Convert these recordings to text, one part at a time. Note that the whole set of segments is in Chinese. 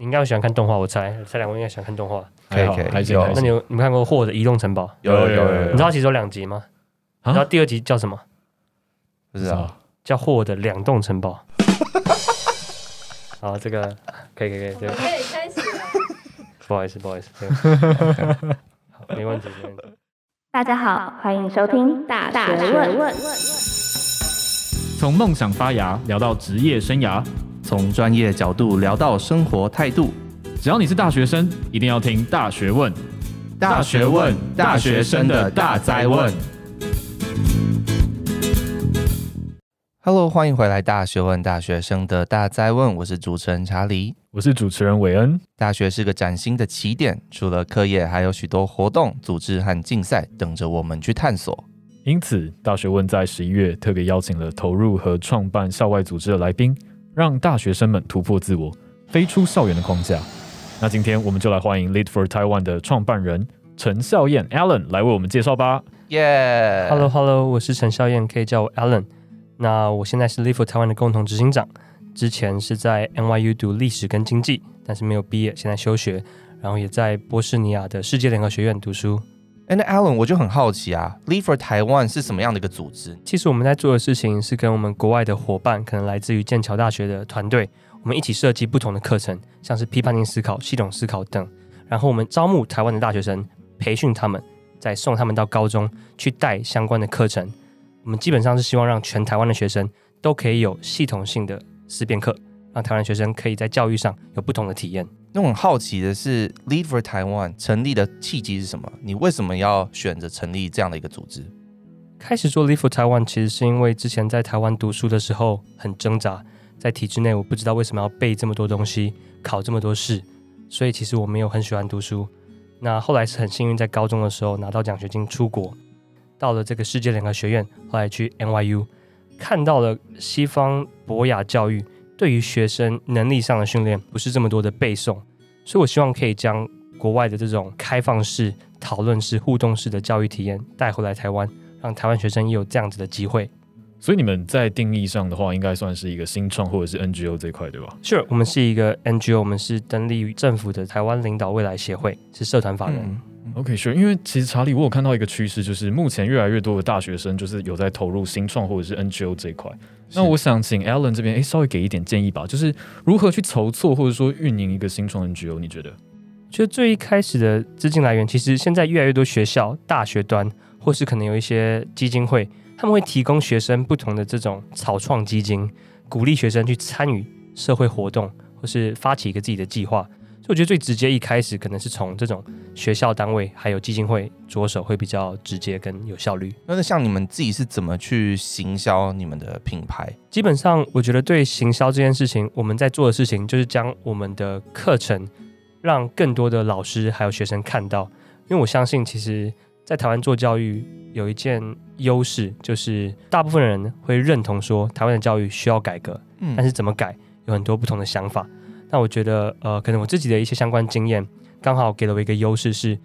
你应该会喜欢看动画，我猜，猜两位应该喜欢看动画。可以可以，还行。那你有你们看过《霍尔的移动城堡》？有有有。你知道其实有两集吗？你知道第二集叫什么？不知道。叫《霍尔的两栋城堡》。好，这个可以可以可以。可以开始了。不好意思不好意思。好，没问题没问题。大家好，欢迎收听大学问。从梦想发芽聊到职业生涯，从专业角度聊到生活态度。只要你是大学生，一定要听大学问。大学问，大学生的大哉问。Hello，欢迎回来！大学问，大学生的大哉问。我是主持人查理，我是主持人韦恩。大学是个崭新的起点，除了课业，还有许多活动、组织和竞赛等着我们去探索。因此，大学问在十一月特别邀请了投入和创办校外组织的来宾，让大学生们突破自我，飞出校园的框架。那今天我们就来欢迎 Lead for Taiwan 的创办人陈孝燕 Alan 来为我们介绍吧。耶！Hello Hello，我是陈孝燕，可以叫我 Alan。那我现在是 Lead for Taiwan 的共同执行长，之前是在 NYU 读历史跟经济，但是没有毕业，现在休学，然后也在波士尼亚的世界联合学院读书。哎，那 Alan，我就很好奇啊，Lead for Taiwan 是什么样的一个组织？其实我们在做的事情是跟我们国外的伙伴，可能来自于剑桥大学的团队。我们一起设计不同的课程，像是批判性思考、系统思考等。然后我们招募台湾的大学生，培训他们，再送他们到高中去带相关的课程。我们基本上是希望让全台湾的学生都可以有系统性的思辨课，让台湾学生可以在教育上有不同的体验。那我很好奇的是，Lead for Taiwan 成立的契机是什么？你为什么要选择成立这样的一个组织？开始做 Lead for Taiwan 其实是因为之前在台湾读书的时候很挣扎。在体制内，我不知道为什么要背这么多东西，考这么多试，所以其实我没有很喜欢读书。那后来是很幸运，在高中的时候拿到奖学金出国，到了这个世界联合学院，后来去 NYU，看到了西方博雅教育对于学生能力上的训练不是这么多的背诵，所以我希望可以将国外的这种开放式、讨论式、互动式的教育体验带回来台湾，让台湾学生也有这样子的机会。所以你们在定义上的话，应该算是一个新创或者是 NGO 这一块，对吧？是，Sure, 我们是一个 NGO，我们是登立于政府的台湾领导未来协会，是社团法人。嗯、OK，是、sure，因为其实查理，我有看到一个趋势，就是目前越来越多的大学生就是有在投入新创或者是 NGO 这一块。那我想请 Alan 这边，哎，稍微给一点建议吧，就是如何去筹措或者说运营一个新创 NGO？你觉得？就最一开始的资金来源，其实现在越来越多学校、大学端，或是可能有一些基金会。他们会提供学生不同的这种草创基金，鼓励学生去参与社会活动，或是发起一个自己的计划。所以我觉得最直接一开始可能是从这种学校单位还有基金会着手，会比较直接跟有效率。那像你们自己是怎么去行销你们的品牌？基本上，我觉得对行销这件事情，我们在做的事情就是将我们的课程让更多的老师还有学生看到，因为我相信其实。在台湾做教育有一件优势，就是大部分人会认同说台湾的教育需要改革，嗯，但是怎么改有很多不同的想法。那我觉得，呃，可能我自己的一些相关经验，刚好给了我一个优势，是，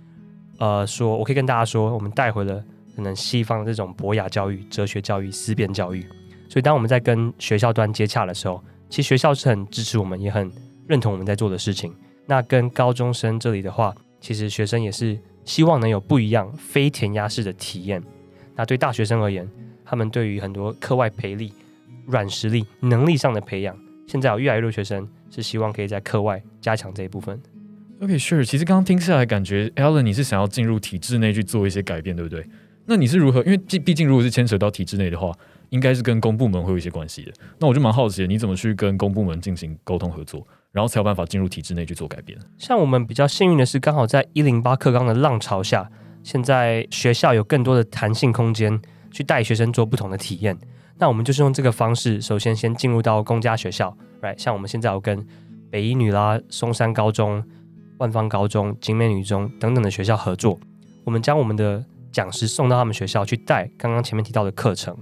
呃，说我可以跟大家说，我们带回了可能西方的这种博雅教育、哲学教育、思辨教育。所以当我们在跟学校端接洽的时候，其实学校是很支持我们，也很认同我们在做的事情。那跟高中生这里的话，其实学生也是。希望能有不一样、非填鸭式的体验。那对大学生而言，他们对于很多课外培力、软实力、能力上的培养，现在有越来越多学生是希望可以在课外加强这一部分。OK，Sure。其实刚刚听下来，感觉 Alan 你是想要进入体制内去做一些改变，对不对？那你是如何？因为毕毕竟，如果是牵扯到体制内的话，应该是跟公部门会有一些关系的。那我就蛮好奇的，你怎么去跟公部门进行沟通合作？然后才有办法进入体制内去做改变。像我们比较幸运的是，刚好在一零八课纲的浪潮下，现在学校有更多的弹性空间去带学生做不同的体验。那我们就是用这个方式，首先先进入到公家学校，right？像我们现在有跟北一女啦、松山高中、万芳高中、景美女中等等的学校合作，我们将我们的讲师送到他们学校去带刚刚前面提到的课程。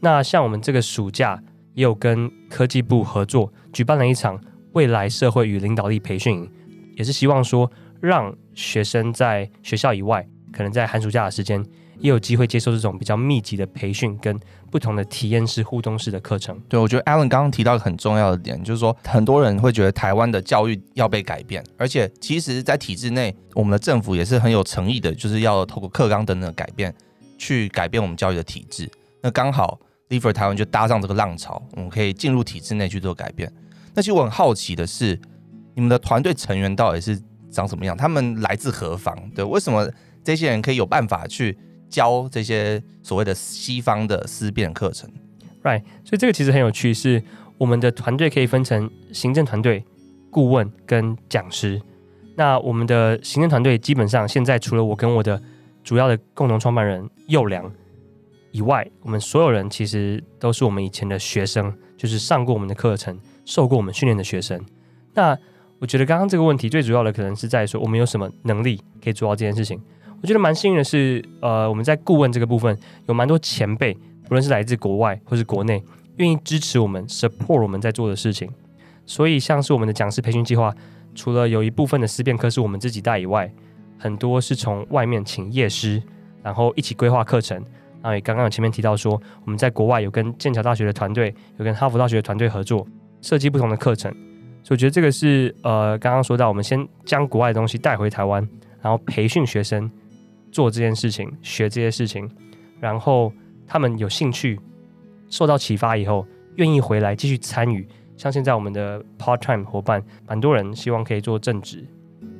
那像我们这个暑假也有跟科技部合作，举办了一场。未来社会与领导力培训营，也是希望说，让学生在学校以外，可能在寒暑假的时间，也有机会接受这种比较密集的培训跟不同的体验式、互动式的课程。对，我觉得 Alan 刚刚提到很重要的点，就是说很多人会觉得台湾的教育要被改变，而且其实，在体制内，我们的政府也是很有诚意的，就是要透过课纲等等的改变，去改变我们教育的体制。那刚好 Lever 台湾就搭上这个浪潮，我们可以进入体制内去做改变。那其实我很好奇的是，你们的团队成员到底是长什么样？他们来自何方？对，为什么这些人可以有办法去教这些所谓的西方的思辨课程？Right，所以这个其实很有趣，是我们的团队可以分成行政团队、顾问跟讲师。那我们的行政团队基本上现在除了我跟我的主要的共同创办人佑良以外，我们所有人其实都是我们以前的学生，就是上过我们的课程、受过我们训练的学生。那我觉得刚刚这个问题最主要的可能是在说，我们有什么能力可以做到这件事情。我觉得蛮幸运的是，呃，我们在顾问这个部分有蛮多前辈，无论是来自国外或是国内，愿意支持我们、support 我们在做的事情。所以像是我们的讲师培训计划，除了有一部分的思辨课是我们自己带以外，很多是从外面请业师，然后一起规划课程。然后也刚刚有前面提到说，我们在国外有跟剑桥大学的团队，有跟哈佛大学的团队合作，设计不同的课程。所以我觉得这个是呃，刚刚说到，我们先将国外的东西带回台湾，然后培训学生做这件事情，学这些事情，然后他们有兴趣，受到启发以后，愿意回来继续参与。像现在我们的 part time 伙伴，蛮多人希望可以做正职，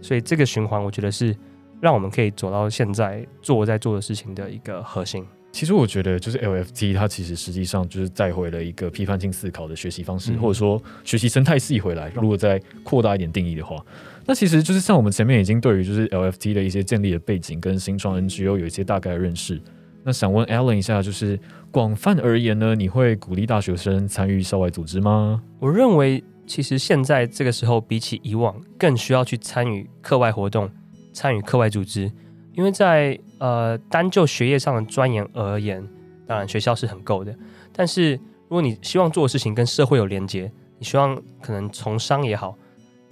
所以这个循环，我觉得是让我们可以走到现在做在做的事情的一个核心。其实我觉得，就是 LFT 它其实实际上就是带回了一个批判性思考的学习方式，嗯、或者说学习生态系回来。如果再扩大一点定义的话，那其实就是像我们前面已经对于就是 LFT 的一些建立的背景跟新创 NGO 有一些大概的认识。那想问 Alan 一下，就是广泛而言呢，你会鼓励大学生参与校外组织吗？我认为，其实现在这个时候比起以往，更需要去参与课外活动，参与课外组织。因为在呃单就学业上的钻研而言，当然学校是很够的。但是如果你希望做的事情跟社会有连接，你希望可能从商也好，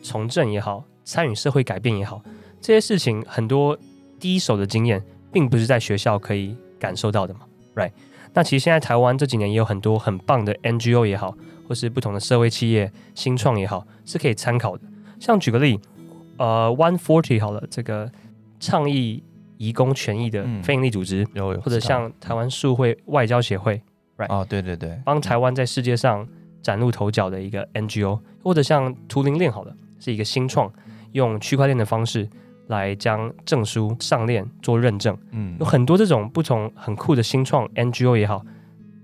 从政也好，参与社会改变也好，这些事情很多第一手的经验，并不是在学校可以感受到的嘛，right？那其实现在台湾这几年也有很多很棒的 NGO 也好，或是不同的社会企业新创也好，是可以参考的。像举个例，呃，One Forty 好了，这个倡议。移工权益的非营利组织，嗯、或者像台湾数会外交协会，right？哦，对对对，帮台湾在世界上崭露头角的一个 NGO，或者像图灵链，好的，是一个新创，用区块链的方式来将证书上链做认证。嗯，有很多这种不同很酷的新创 NGO 也好，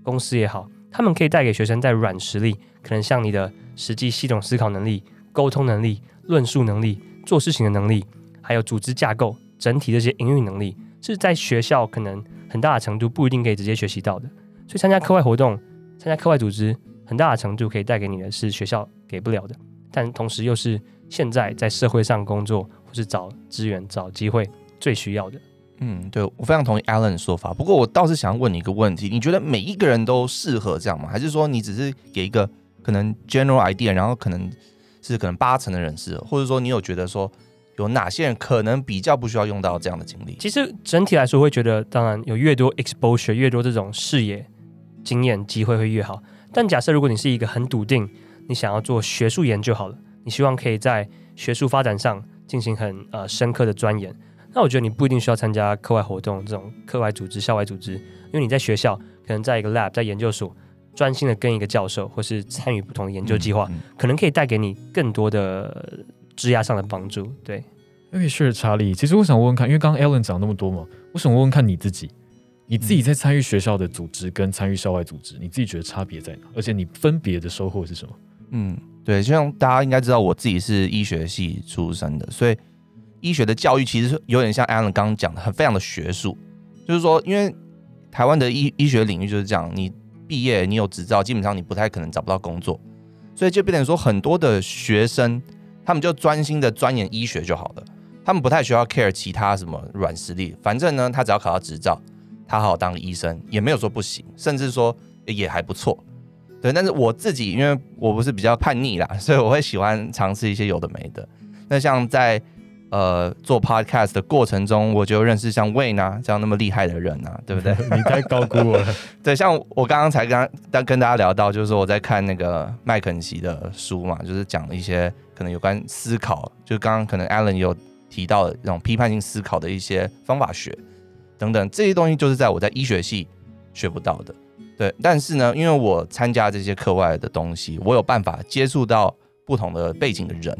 公司也好，他们可以带给学生在软实力，可能像你的实际系统思考能力、沟通能力、论述能力、做事情的能力，还有组织架构。整体这些营运能力是在学校可能很大的程度不一定可以直接学习到的，所以参加课外活动、参加课外组织，很大的程度可以带给你的是学校给不了的，但同时又是现在在社会上工作或是找资源、找机会最需要的。嗯，对，我非常同意 Alan 的说法。不过我倒是想问你一个问题：你觉得每一个人都适合这样吗？还是说你只是给一个可能 general idea，然后可能是可能八成的人适合，或者说你有觉得说？有哪些人可能比较不需要用到这样的经历？其实整体来说，会觉得当然有越多 exposure，越多这种视野、经验、机会会越好。但假设如果你是一个很笃定，你想要做学术研究好了，你希望可以在学术发展上进行很呃深刻的钻研，那我觉得你不一定需要参加课外活动这种课外组织、校外组织，因为你在学校可能在一个 lab，在研究所专心的跟一个教授，或是参与不同的研究计划，嗯嗯、可能可以带给你更多的。枝桠上的帮助，对。OK，是查理。其实我想问问看，因为刚刚 Alan 讲那么多嘛，我想问问看你自己，你自己在参与学校的组织跟参与校外组织，你自己觉得差别在哪？而且你分别的收获是什么？嗯，对，就像大家应该知道，我自己是医学系出身的，所以医学的教育其实有点像 Alan 刚刚讲的，很非常的学术。就是说，因为台湾的医医学领域就是这样，你毕业你有执照，基本上你不太可能找不到工作，所以就变成说很多的学生。他们就专心的钻研医学就好了，他们不太需要 care 其他什么软实力，反正呢，他只要考到执照，他好好当医生也没有说不行，甚至说也还不错。对，但是我自己因为我不是比较叛逆啦，所以我会喜欢尝试一些有的没的。那像在呃做 podcast 的过程中，我就认识像 Wayne 啊这样那么厉害的人啊，对不对？你太高估我了。对，像我刚刚才刚刚跟大家聊到，就是说我在看那个麦肯锡的书嘛，就是讲一些可能有关思考，就刚刚可能 Alan 有提到的那种批判性思考的一些方法学等等这些东西，就是在我在医学系学不到的。对，但是呢，因为我参加这些课外的东西，我有办法接触到不同的背景的人，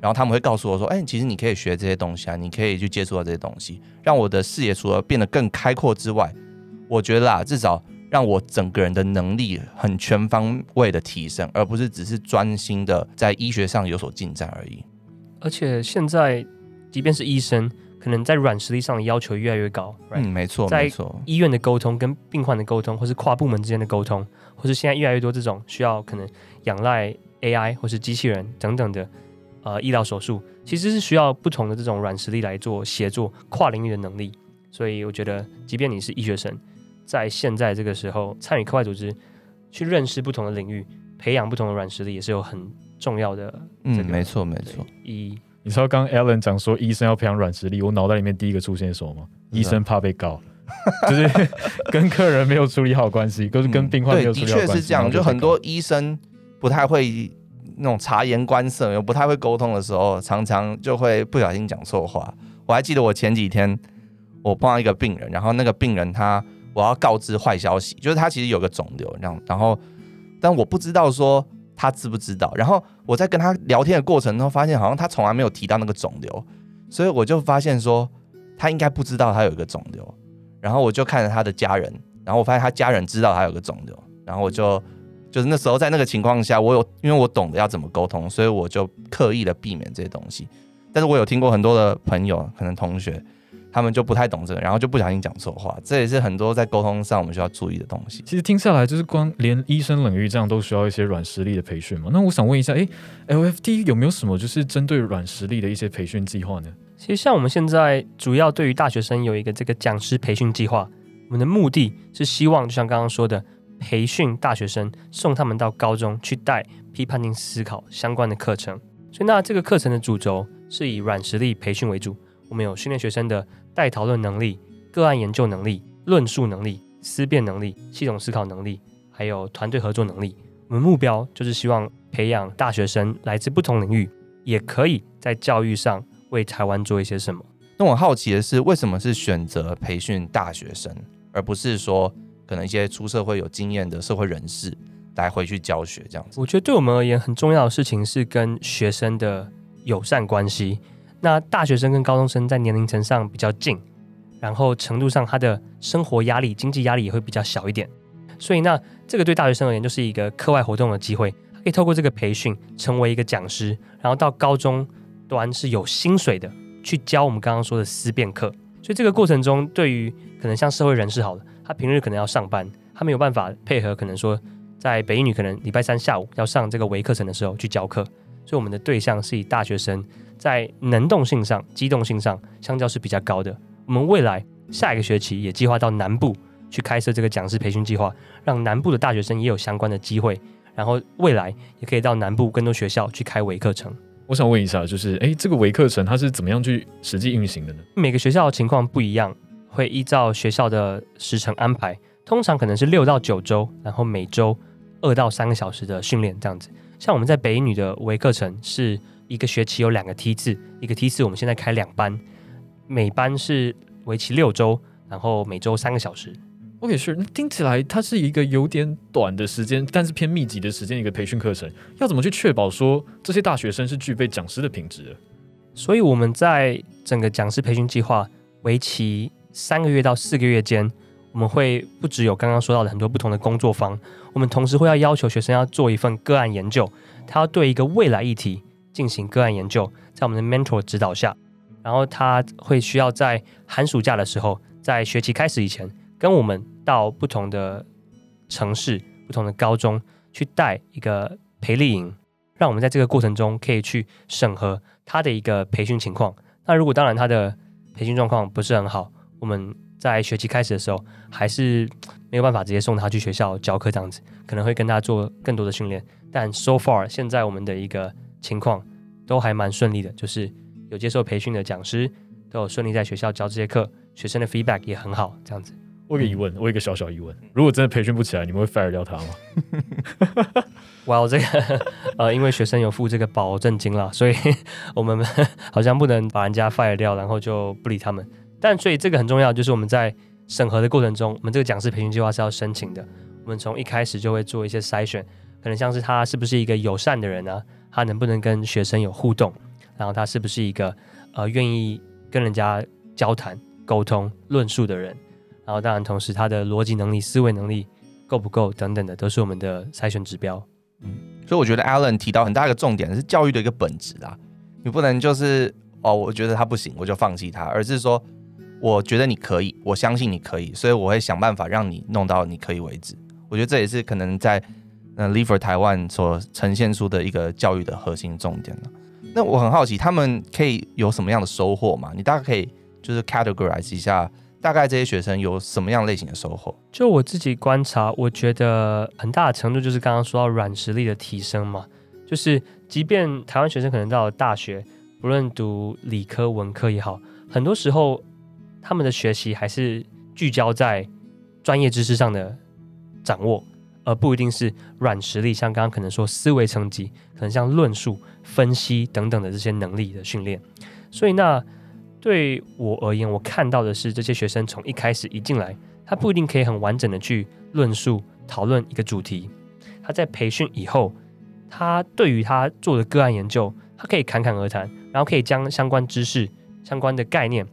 然后他们会告诉我说：“哎，其实你可以学这些东西啊，你可以去接触到这些东西，让我的视野除了变得更开阔之外，我觉得啊，至少让我整个人的能力很全方位的提升，而不是只是专心的在医学上有所进展而已。而且现在，即便是医生。可能在软实力上的要求越来越高。Right? 嗯，没错，在没错。医院的沟通、跟病患的沟通，或是跨部门之间的沟通，或是现在越来越多这种需要可能仰赖 AI 或是机器人等等的呃医疗手术，其实是需要不同的这种软实力来做协作、跨领域的能力。所以我觉得，即便你是医学生，在现在这个时候参与课外组织，去认识不同的领域，培养不同的软实力，也是有很重要的、这个。嗯，没错，没错。一你知道刚刚 Alan 讲说医生要培养软实力，我脑袋里面第一个出现什么吗？医生怕被告，就是 跟客人没有处理好关系，都是跟病患没有处理好关系。对，的确是这样。就很多医生不太会那种察言观色，又不太会沟通的时候，常常就会不小心讲错话。我还记得我前几天我碰到一个病人，然后那个病人他我要告知坏消息，就是他其实有个肿瘤，这样，然后但我不知道说。他知不知道？然后我在跟他聊天的过程中，发现好像他从来没有提到那个肿瘤，所以我就发现说他应该不知道他有一个肿瘤。然后我就看着他的家人，然后我发现他家人知道他有个肿瘤。然后我就就是那时候在那个情况下，我有因为我懂得要怎么沟通，所以我就刻意的避免这些东西。但是我有听过很多的朋友，可能同学。他们就不太懂这个，然后就不小心讲错话，这也是很多在沟通上我们需要注意的东西。其实听下来，就是光连医生领域这样都需要一些软实力的培训嘛。那我想问一下，诶，LFT 有没有什么就是针对软实力的一些培训计划呢？其实像我们现在主要对于大学生有一个这个讲师培训计划，我们的目的是希望就像刚刚说的，培训大学生，送他们到高中去带批判性思考相关的课程。所以那这个课程的主轴是以软实力培训为主。我们有训练学生的带讨论能力、个案研究能力、论述能力、思辨能力、系统思考能力，还有团队合作能力。我们目标就是希望培养大学生来自不同领域，也可以在教育上为台湾做一些什么。那我好奇的是，为什么是选择培训大学生，而不是说可能一些出社会有经验的社会人士来回去教学这样子？我觉得对我们而言很重要的事情是跟学生的友善关系。那大学生跟高中生在年龄层上比较近，然后程度上他的生活压力、经济压力也会比较小一点，所以那这个对大学生而言就是一个课外活动的机会，可以透过这个培训成为一个讲师，然后到高中端是有薪水的去教我们刚刚说的思辨课。所以这个过程中，对于可能像社会人士好了，他平日可能要上班，他没有办法配合，可能说在北一女可能礼拜三下午要上这个微课程的时候去教课，所以我们的对象是以大学生。在能动性上、机动性上，相较是比较高的。我们未来下一个学期也计划到南部去开设这个讲师培训计划，让南部的大学生也有相关的机会。然后未来也可以到南部更多学校去开微课程。我想问一下，就是诶，这个微课程它是怎么样去实际运行的呢？每个学校的情况不一样，会依照学校的时程安排，通常可能是六到九周，然后每周二到三个小时的训练这样子。像我们在北一女的微课程是。一个学期有两个梯次，一个梯次我们现在开两班，每班是为期六周，然后每周三个小时。OK，是，那听起来它是一个有点短的时间，但是偏密集的时间一个培训课程，要怎么去确保说这些大学生是具备讲师的品质的？所以我们在整个讲师培训计划为期三个月到四个月间，我们会不只有刚刚说到的很多不同的工作坊，我们同时会要要求学生要做一份个案研究，他要对一个未来议题。进行个案研究，在我们的 mentor 指导下，然后他会需要在寒暑假的时候，在学期开始以前，跟我们到不同的城市、不同的高中去带一个培力营，让我们在这个过程中可以去审核他的一个培训情况。那如果当然他的培训状况不是很好，我们在学期开始的时候还是 没有办法直接送他去学校教课，这样子可能会跟他做更多的训练。但 so far 现在我们的一个情况都还蛮顺利的，就是有接受培训的讲师都有顺利在学校教这些课，学生的 feedback 也很好，这样子。我有个疑问，我有一个小小疑问，如果真的培训不起来，你们会 fire 掉他吗？哇，这个 呃，因为学生有付这个保证金了，所以 我们好像不能把人家 fire 掉，然后就不理他们。但所以这个很重要，就是我们在审核的过程中，我们这个讲师培训计划是要申请的。我们从一开始就会做一些筛选，可能像是他是不是一个友善的人呢？他能不能跟学生有互动？然后他是不是一个呃愿意跟人家交谈、沟通、论述的人？然后，当然，同时他的逻辑能力、思维能力够不够等等的，都是我们的筛选指标。嗯，所以我觉得 Alan 提到很大一个重点是教育的一个本质啦。你不能就是哦，我觉得他不行，我就放弃他，而是说我觉得你可以，我相信你可以，所以我会想办法让你弄到你可以为止。我觉得这也是可能在嗯 Lead for 台湾所呈现出的一个教育的核心重点了。那我很好奇，他们可以有什么样的收获吗？你大概可以就是 categorize 一下。大概这些学生有什么样类型的收获？就我自己观察，我觉得很大的程度就是刚刚说到软实力的提升嘛。就是即便台湾学生可能到了大学，不论读理科、文科也好，很多时候他们的学习还是聚焦在专业知识上的掌握，而不一定是软实力。像刚刚可能说思维层级，可能像论述、分析等等的这些能力的训练。所以那。对我而言，我看到的是这些学生从一开始一进来，他不一定可以很完整的去论述讨论一个主题。他在培训以后，他对于他做的个案研究，他可以侃侃而谈，然后可以将相关知识、相关的概念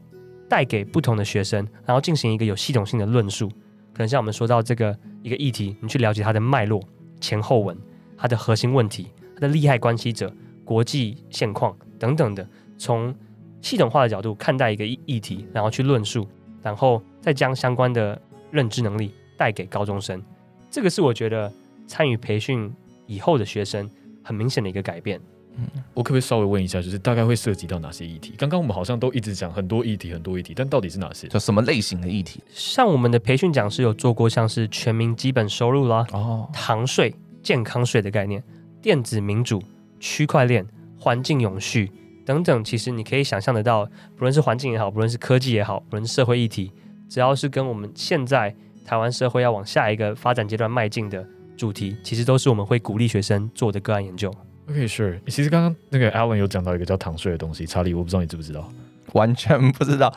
带给不同的学生，然后进行一个有系统性的论述。可能像我们说到这个一个议题，你去了解它的脉络、前后文、它的核心问题、它的利害关系者、国际现况等等的，从系统化的角度看待一个议题，然后去论述，然后再将相关的认知能力带给高中生。这个是我觉得参与培训以后的学生很明显的一个改变。嗯，我可不可以稍微问一下，就是大概会涉及到哪些议题？刚刚我们好像都一直讲很多议题，很多议题，但到底是哪些？就什么类型的议题？像我们的培训讲师有做过，像是全民基本收入啦，哦，糖税、健康税的概念，电子民主、区块链、环境永续。等等，其实你可以想象得到，不论是环境也好，不论是科技也好，不论是社会议题，只要是跟我们现在台湾社会要往下一个发展阶段迈进的主题，其实都是我们会鼓励学生做的个案研究。OK，sure。其实刚刚那个 Alan 有讲到一个叫糖税的东西，查理，我不知道你知不知道？完全不知道。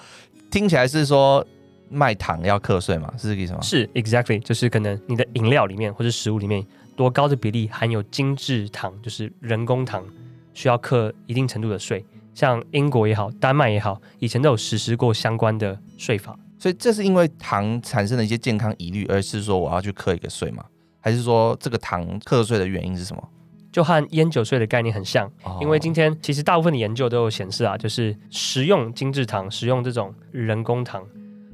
听起来是说卖糖要课税嘛？是这个意思吗？是，exactly，就是可能你的饮料里面或者食物里面多高的比例含有精制糖，就是人工糖。需要课一定程度的税，像英国也好，丹麦也好，以前都有实施过相关的税法。所以这是因为糖产生了一些健康疑虑，而是说我要去课一个税吗？还是说这个糖课税的原因是什么？就和烟酒税的概念很像，哦、因为今天其实大部分的研究都有显示啊，就是食用精制糖、食用这种人工糖，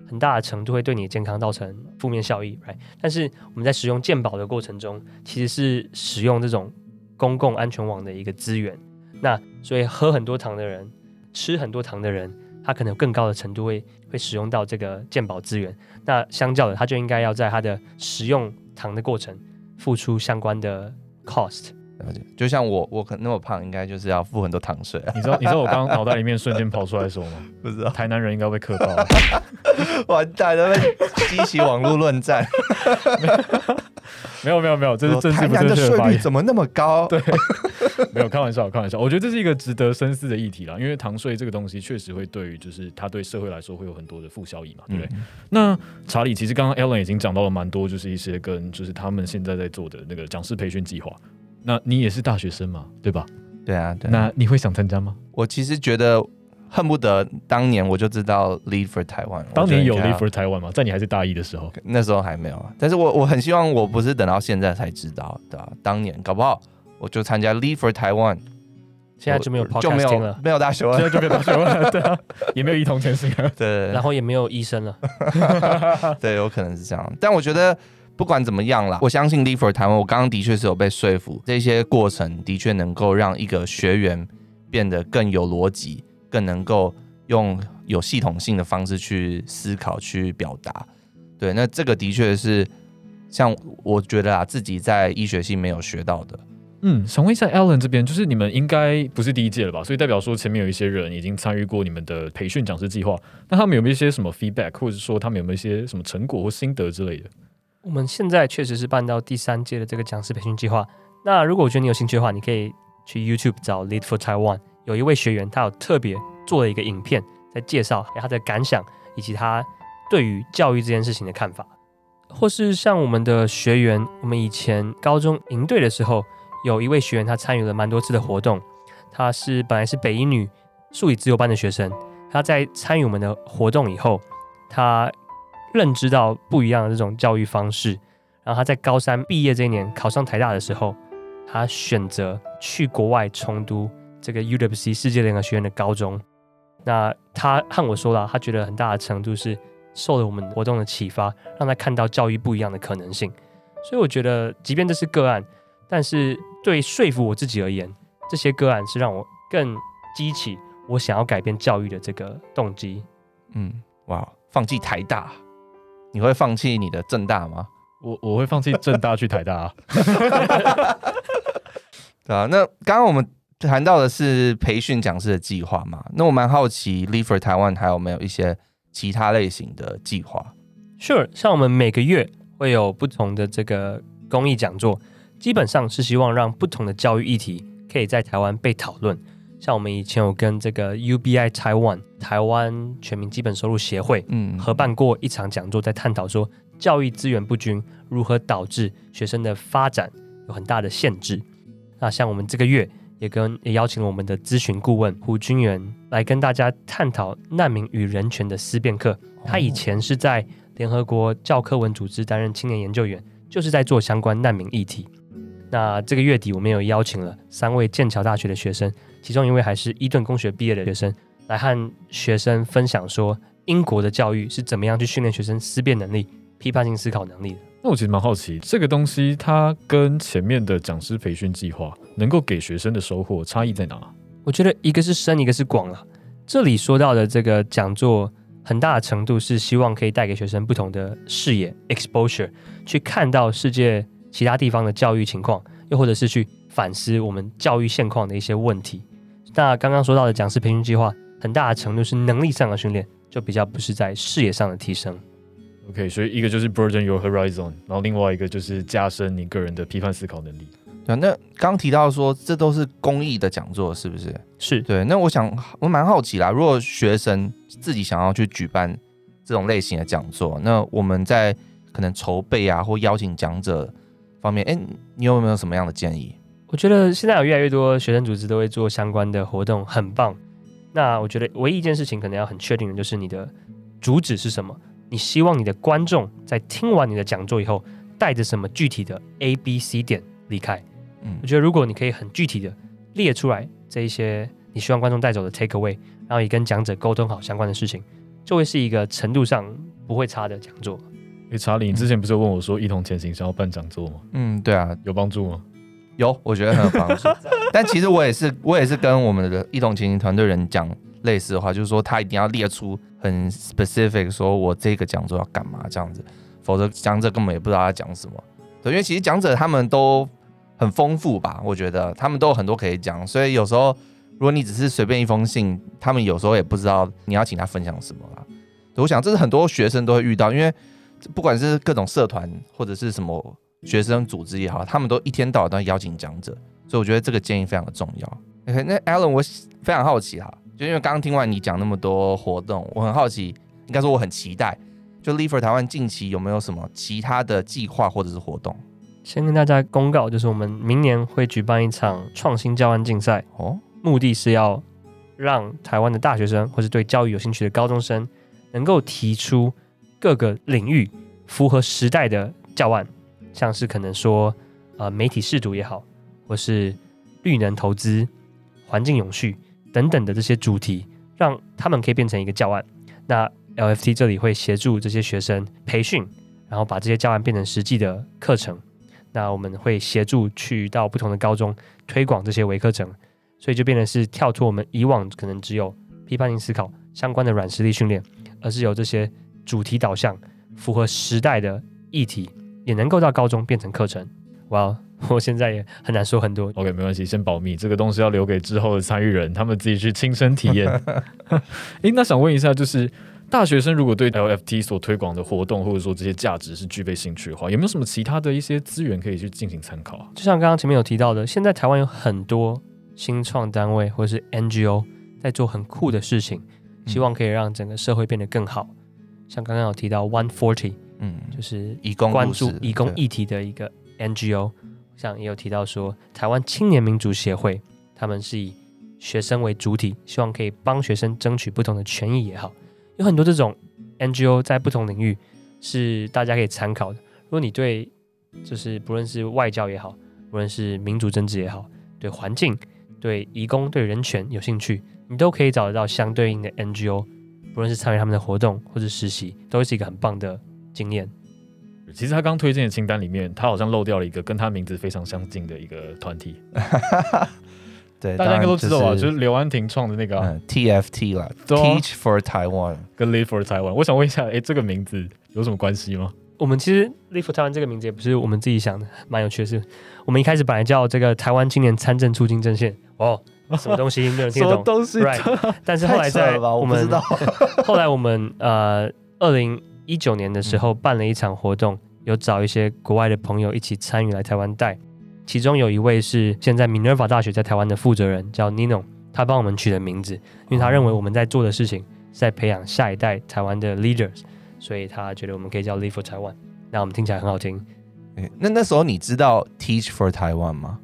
很大的程度会对你的健康造成负面效益，right？但是我们在使用健保的过程中，其实是使用这种公共安全网的一个资源。那所以喝很多糖的人，吃很多糖的人，他可能有更高的程度会会使用到这个健保资源。那相较的，他就应该要在他的使用糖的过程付出相关的 cost。了解，就像我，我可能那么胖，应该就是要付很多糖税。你知道，你知道我刚刚脑袋里面瞬间跑出来什么吗？不知道。台南人应该被课到了。完蛋了，被激起网络论战。没有没有没有，这是政治不正确的税率怎么那么高？对。没有开玩笑，开玩笑。我觉得这是一个值得深思的议题啦，因为糖税这个东西确实会对于，就是它对社会来说会有很多的负效益嘛，对不对？嗯、那查理其实刚刚 Alan 已经讲到了蛮多，就是一些跟就是他们现在在做的那个讲师培训计划。那你也是大学生嘛，对吧？对啊，对啊。那你会想参加吗？我其实觉得恨不得当年我就知道 Leave for Taiwan。当年有 Leave for Taiwan 吗？在你还是大一的时候？那时候还没有啊，但是我我很希望我不是等到现在才知道的，对吧？当年搞不好。我就参加 Leave for Taiwan，现在就没有就没有了，没有大学了，现在就没有大学了，对啊，也没有一同前行了，对，然后也没有医生了，对，有可能是这样。但我觉得不管怎么样啦，我相信 Lead for Taiwan，我刚刚的确是有被说服，这些过程的确能够让一个学员变得更有逻辑，更能够用有系统性的方式去思考、去表达。对，那这个的确是像我觉得啊，自己在医学系没有学到的。嗯，想问一下 Alan 这边，就是你们应该不是第一届了吧？所以代表说前面有一些人已经参与过你们的培训讲师计划，那他们有没有一些什么 feedback，或者说他们有没有一些什么成果或心得之类的？我们现在确实是办到第三届的这个讲师培训计划。那如果我觉得你有兴趣的话，你可以去 YouTube 找 Lead for Taiwan，有一位学员他有特别做了一个影片，在介绍他的感想以及他对于教育这件事情的看法。或是像我们的学员，我们以前高中营队的时候。有一位学员，他参与了蛮多次的活动。他是本来是北一女数理自由班的学生，他在参与我们的活动以后，他认知到不一样的这种教育方式。然后他在高三毕业这一年考上台大的时候，他选择去国外重读这个 UWC 世界联合学院的高中。那他和我说了，他觉得很大的程度是受了我们活动的启发，让他看到教育不一样的可能性。所以我觉得，即便这是个案，但是。对说服我自己而言，这些个案是让我更激起我想要改变教育的这个动机。嗯，哇，放弃台大，你会放弃你的正大吗？我我会放弃正大去台大啊。对啊，那刚刚我们谈到的是培训讲师的计划嘛？那我蛮好奇，Lead for Taiwan 还有没有一些其他类型的计划？Sure，像我们每个月会有不同的这个公益讲座。基本上是希望让不同的教育议题可以在台湾被讨论。像我们以前有跟这个 UBI Taiwan 台湾全民基本收入协会，嗯，合办过一场讲座，在探讨说教育资源不均如何导致学生的发展有很大的限制。那像我们这个月也跟也邀请了我们的咨询顾问胡君元来跟大家探讨难民与人权的思辨课。他以前是在联合国教科文组织担任青年研究员，就是在做相关难民议题。那这个月底，我们有邀请了三位剑桥大学的学生，其中一位还是伊顿公学毕业的学生，来和学生分享说，英国的教育是怎么样去训练学生思辨能力、批判性思考能力的。那我其实蛮好奇，这个东西它跟前面的讲师培训计划能够给学生的收获差异在哪？我觉得一个是深，一个是广啊。这里说到的这个讲座，很大的程度是希望可以带给学生不同的视野 （exposure），去看到世界。其他地方的教育情况，又或者是去反思我们教育现况的一些问题。那刚刚说到的讲师培训计划，很大的程度是能力上的训练，就比较不是在视野上的提升。OK，所以一个就是 broaden your horizon，然后另外一个就是加深你个人的批判思考能力。对，那刚提到说这都是公益的讲座，是不是？是对。那我想我蛮好奇啦，如果学生自己想要去举办这种类型的讲座，那我们在可能筹备啊，或邀请讲者。方面，哎，你有没有什么样的建议？我觉得现在有越来越多学生组织都会做相关的活动，很棒。那我觉得唯一一件事情可能要很确定的就是你的主旨是什么？你希望你的观众在听完你的讲座以后，带着什么具体的 A、B、C 点离开？嗯，我觉得如果你可以很具体的列出来这一些你希望观众带走的 take away，然后也跟讲者沟通好相关的事情，就会是一个程度上不会差的讲座。哎，查理，你之前不是有问我说“一同前行”想要办讲座吗？嗯，对啊，有帮助吗？有，我觉得很有帮助。但其实我也是，我也是跟我们的“一同前行”团队人讲类似的话，就是说他一定要列出很 specific，说我这个讲座要干嘛这样子，否则讲者根本也不知道他讲什么。对，因为其实讲者他们都很丰富吧，我觉得他们都有很多可以讲，所以有时候如果你只是随便一封信，他们有时候也不知道你要请他分享什么啦。我想这是很多学生都会遇到，因为。不管是各种社团或者是什么学生组织也好，他们都一天到晚都要邀请讲者，所以我觉得这个建议非常的重要。OK，那 Alan，我非常好奇哈，就因为刚刚听完你讲那么多活动，我很好奇，应该说我很期待，就 Lead for Taiwan 近期有没有什么其他的计划或者是活动？先跟大家公告，就是我们明年会举办一场创新教案竞赛，哦，目的是要让台湾的大学生或是对教育有兴趣的高中生能够提出。各个领域符合时代的教案，像是可能说，呃，媒体识读也好，或是绿能投资、环境永续等等的这些主题，让他们可以变成一个教案。那 LFT 这里会协助这些学生培训，然后把这些教案变成实际的课程。那我们会协助去到不同的高中推广这些微课程，所以就变成是跳出我们以往可能只有批判性思考相关的软实力训练，而是有这些。主题导向、符合时代的议题，也能够到高中变成课程。哇、wow，我现在也很难说很多。OK，没关系，先保密，这个东西要留给之后的参与人，他们自己去亲身体验。诶，那想问一下，就是大学生如果对 LFT 所推广的活动，或者说这些价值是具备兴趣的话，有没有什么其他的一些资源可以去进行参考啊？就像刚刚前面有提到的，现在台湾有很多新创单位或者是 NGO 在做很酷的事情，希望可以让整个社会变得更好。像刚刚有提到 One Forty，嗯，就是以关注以工议题的一个 NGO。像也有提到说，台湾青年民主协会，他们是以学生为主体，希望可以帮学生争取不同的权益也好，有很多这种 NGO 在不同领域是大家可以参考的。如果你对就是不论是外交也好，不论是民主政治也好，对环境、对移工、对人权有兴趣，你都可以找得到相对应的 NGO，不论是参与他们的活动或者实习，都会是一个很棒的经验。其实他刚推荐的清单里面，他好像漏掉了一个跟他名字非常相近的一个团体。对，大家应该都知道吧？就是刘安婷创的那个、啊嗯、TFT 啦、啊、，Teach for Taiwan 跟 Live for Taiwan。我想问一下，哎，这个名字有什么关系吗？我们其实 Live for Taiwan 这个名字也不是我们自己想的，蛮有趣的是，我们一开始本来叫这个台湾青年参政促进阵线。哦，什么东西没有听懂？东西？Right。但是后来在我们后来我们呃二零。一九年的时候办了一场活动，有找一些国外的朋友一起参与来台湾带，其中有一位是现在 Minerva 大学在台湾的负责人，叫 Nino，他帮我们取的名字，因为他认为我们在做的事情是在培养下一代台湾的 leaders，所以他觉得我们可以叫 Live for Taiwan，那我们听起来很好听。那那时候你知道 Teach for Taiwan 吗？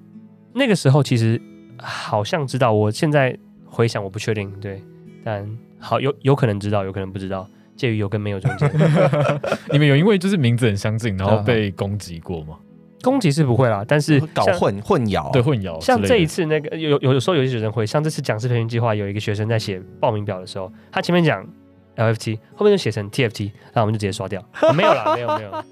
那个时候其实好像知道，我现在回想我不确定，对，但好有有可能知道，有可能不知道。介于有跟没有中间，你们有因为就是名字很相近，然后被攻击过吗？攻击是不会啦，但是 搞混混淆，对混淆。像这一次那个有有的时候有些学生会，像这次讲师培训计划，有一个学生在写报名表的时候，他前面讲 LFT，后面就写成 TFT，那我们就直接刷掉。啊、没有啦，没有没有。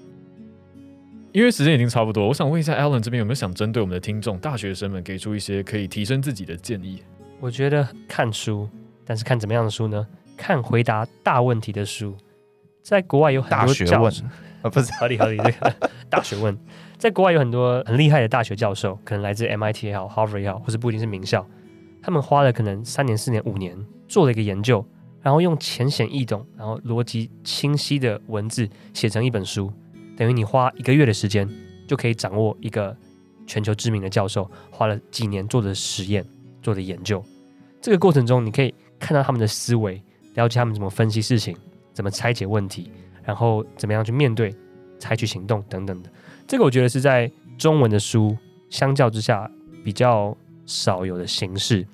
因为时间已经差不多，我想问一下 Alan 这边有没有想针对我们的听众大学生们给出一些可以提升自己的建议？我觉得看书，但是看怎么样的书呢？看回答大问题的书，在国外有很多教授啊，不是 合理合理这个 大学问，在国外有很多很厉害的大学教授，可能来自 MIT 也好，Harvard 也好，或是不一定是名校，他们花了可能三年、四年、五年做了一个研究，然后用浅显易懂，然后逻辑清晰的文字写成一本书，等于你花一个月的时间就可以掌握一个全球知名的教授花了几年做的实验、做的研究。这个过程中，你可以看到他们的思维。了解他们怎么分析事情，怎么拆解问题，然后怎么样去面对、采取行动等等的。这个我觉得是在中文的书相较之下比较少有的形式。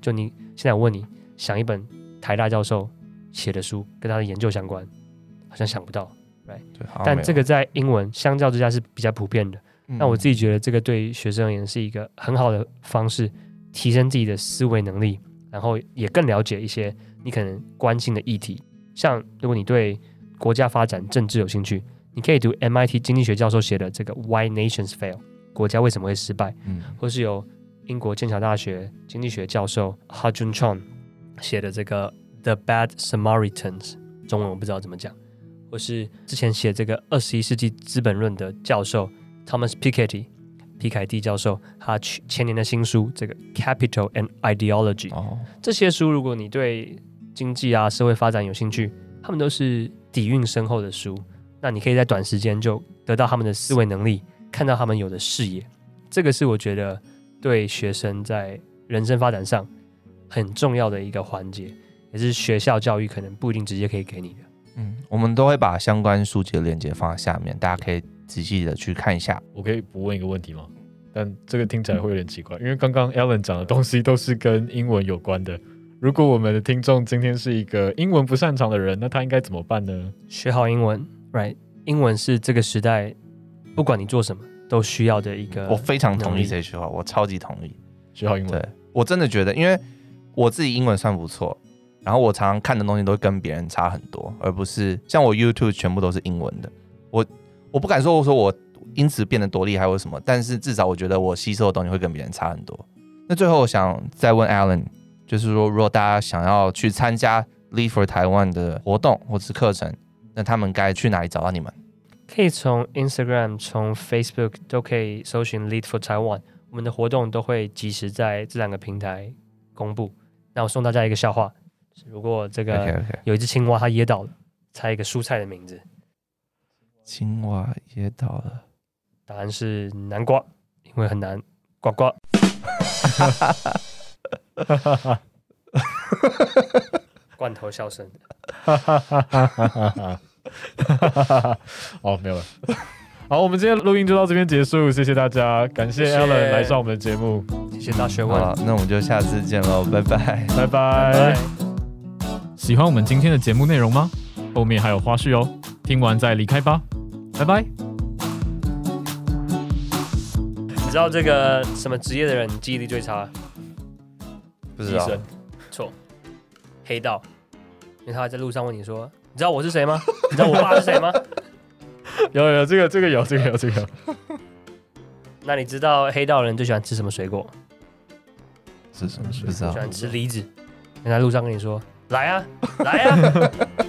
就你现在我问你，想一本台大教授写的书跟他的研究相关，好像想不到，right？对，但这个在英文相较之下是比较普遍的。那我自己觉得这个对学生而言是一个很好的方式，提升自己的思维能力，然后也更了解一些。你可能关心的议题，像如果你对国家发展政治有兴趣，你可以读 MIT 经济学教授写的这个 Why Nations Fail，国家为什么会失败？嗯，或是由英国剑桥大学经济学教授 Ha-Joon chong 写的这个 The Bad Samaritans，中文我不知道怎么讲，或是之前写这个二十一世纪资本论的教授 Thomas Piketty。皮凯蒂教授他去前年的新书《这个 Capital and Ideology》哦，这些书如果你对经济啊社会发展有兴趣，他们都是底蕴深厚的书。那你可以在短时间就得到他们的思维能力，看到他们有的视野。这个是我觉得对学生在人生发展上很重要的一个环节，也是学校教育可能不一定直接可以给你的。嗯，我们都会把相关书籍的链接放在下面，大家可以。仔细的去看一下，我可以不问一个问题吗？但这个听起来会有点奇怪，因为刚刚 Alan 讲的东西都是跟英文有关的。如果我们的听众今天是一个英文不擅长的人，那他应该怎么办呢？学好英文，right？英文是这个时代不管你做什么都需要的一个。我非常同意这句话，我超级同意。学好英文，对，我真的觉得，因为我自己英文算不错，然后我常常看的东西都会跟别人差很多，而不是像我 YouTube 全部都是英文的，我。我不敢说我说我因此变得多厉害或什么，但是至少我觉得我吸收的东西会跟别人差很多。那最后我想再问 Alan，就是说如果大家想要去参加 Live for Taiwan 的活动或是课程，那他们该去哪里找到你们？可以从 Instagram、从 Facebook 都可以搜寻 Lead for Taiwan，我们的活动都会及时在这两个平台公布。那我送大家一个笑话：如果这个有一只青蛙它噎到了，猜一个蔬菜的名字。青蛙噎到了，答案是南瓜，因为很难呱呱。罐头笑声。好，没有了。好，我们今天录音就到这边结束，谢谢大家，感谢 Alan 来上我们的节目，谢谢大学问。好，那我们就下次见喽，拜拜，拜拜。拜拜。喜欢我们今天的节目内容吗？后面还有花絮哦，听完再离开吧，拜拜。你知道这个什么职业的人记忆力最差？不知道。错，黑道，因为他在路上问你说：“你知道我是谁吗？你知道我爸是谁吗？” 有有这个这个有这个有这个。那你知道黑道人最喜欢吃什么水果？是什么水果？喜欢吃梨子。人在路上跟你说：“来啊，来啊。”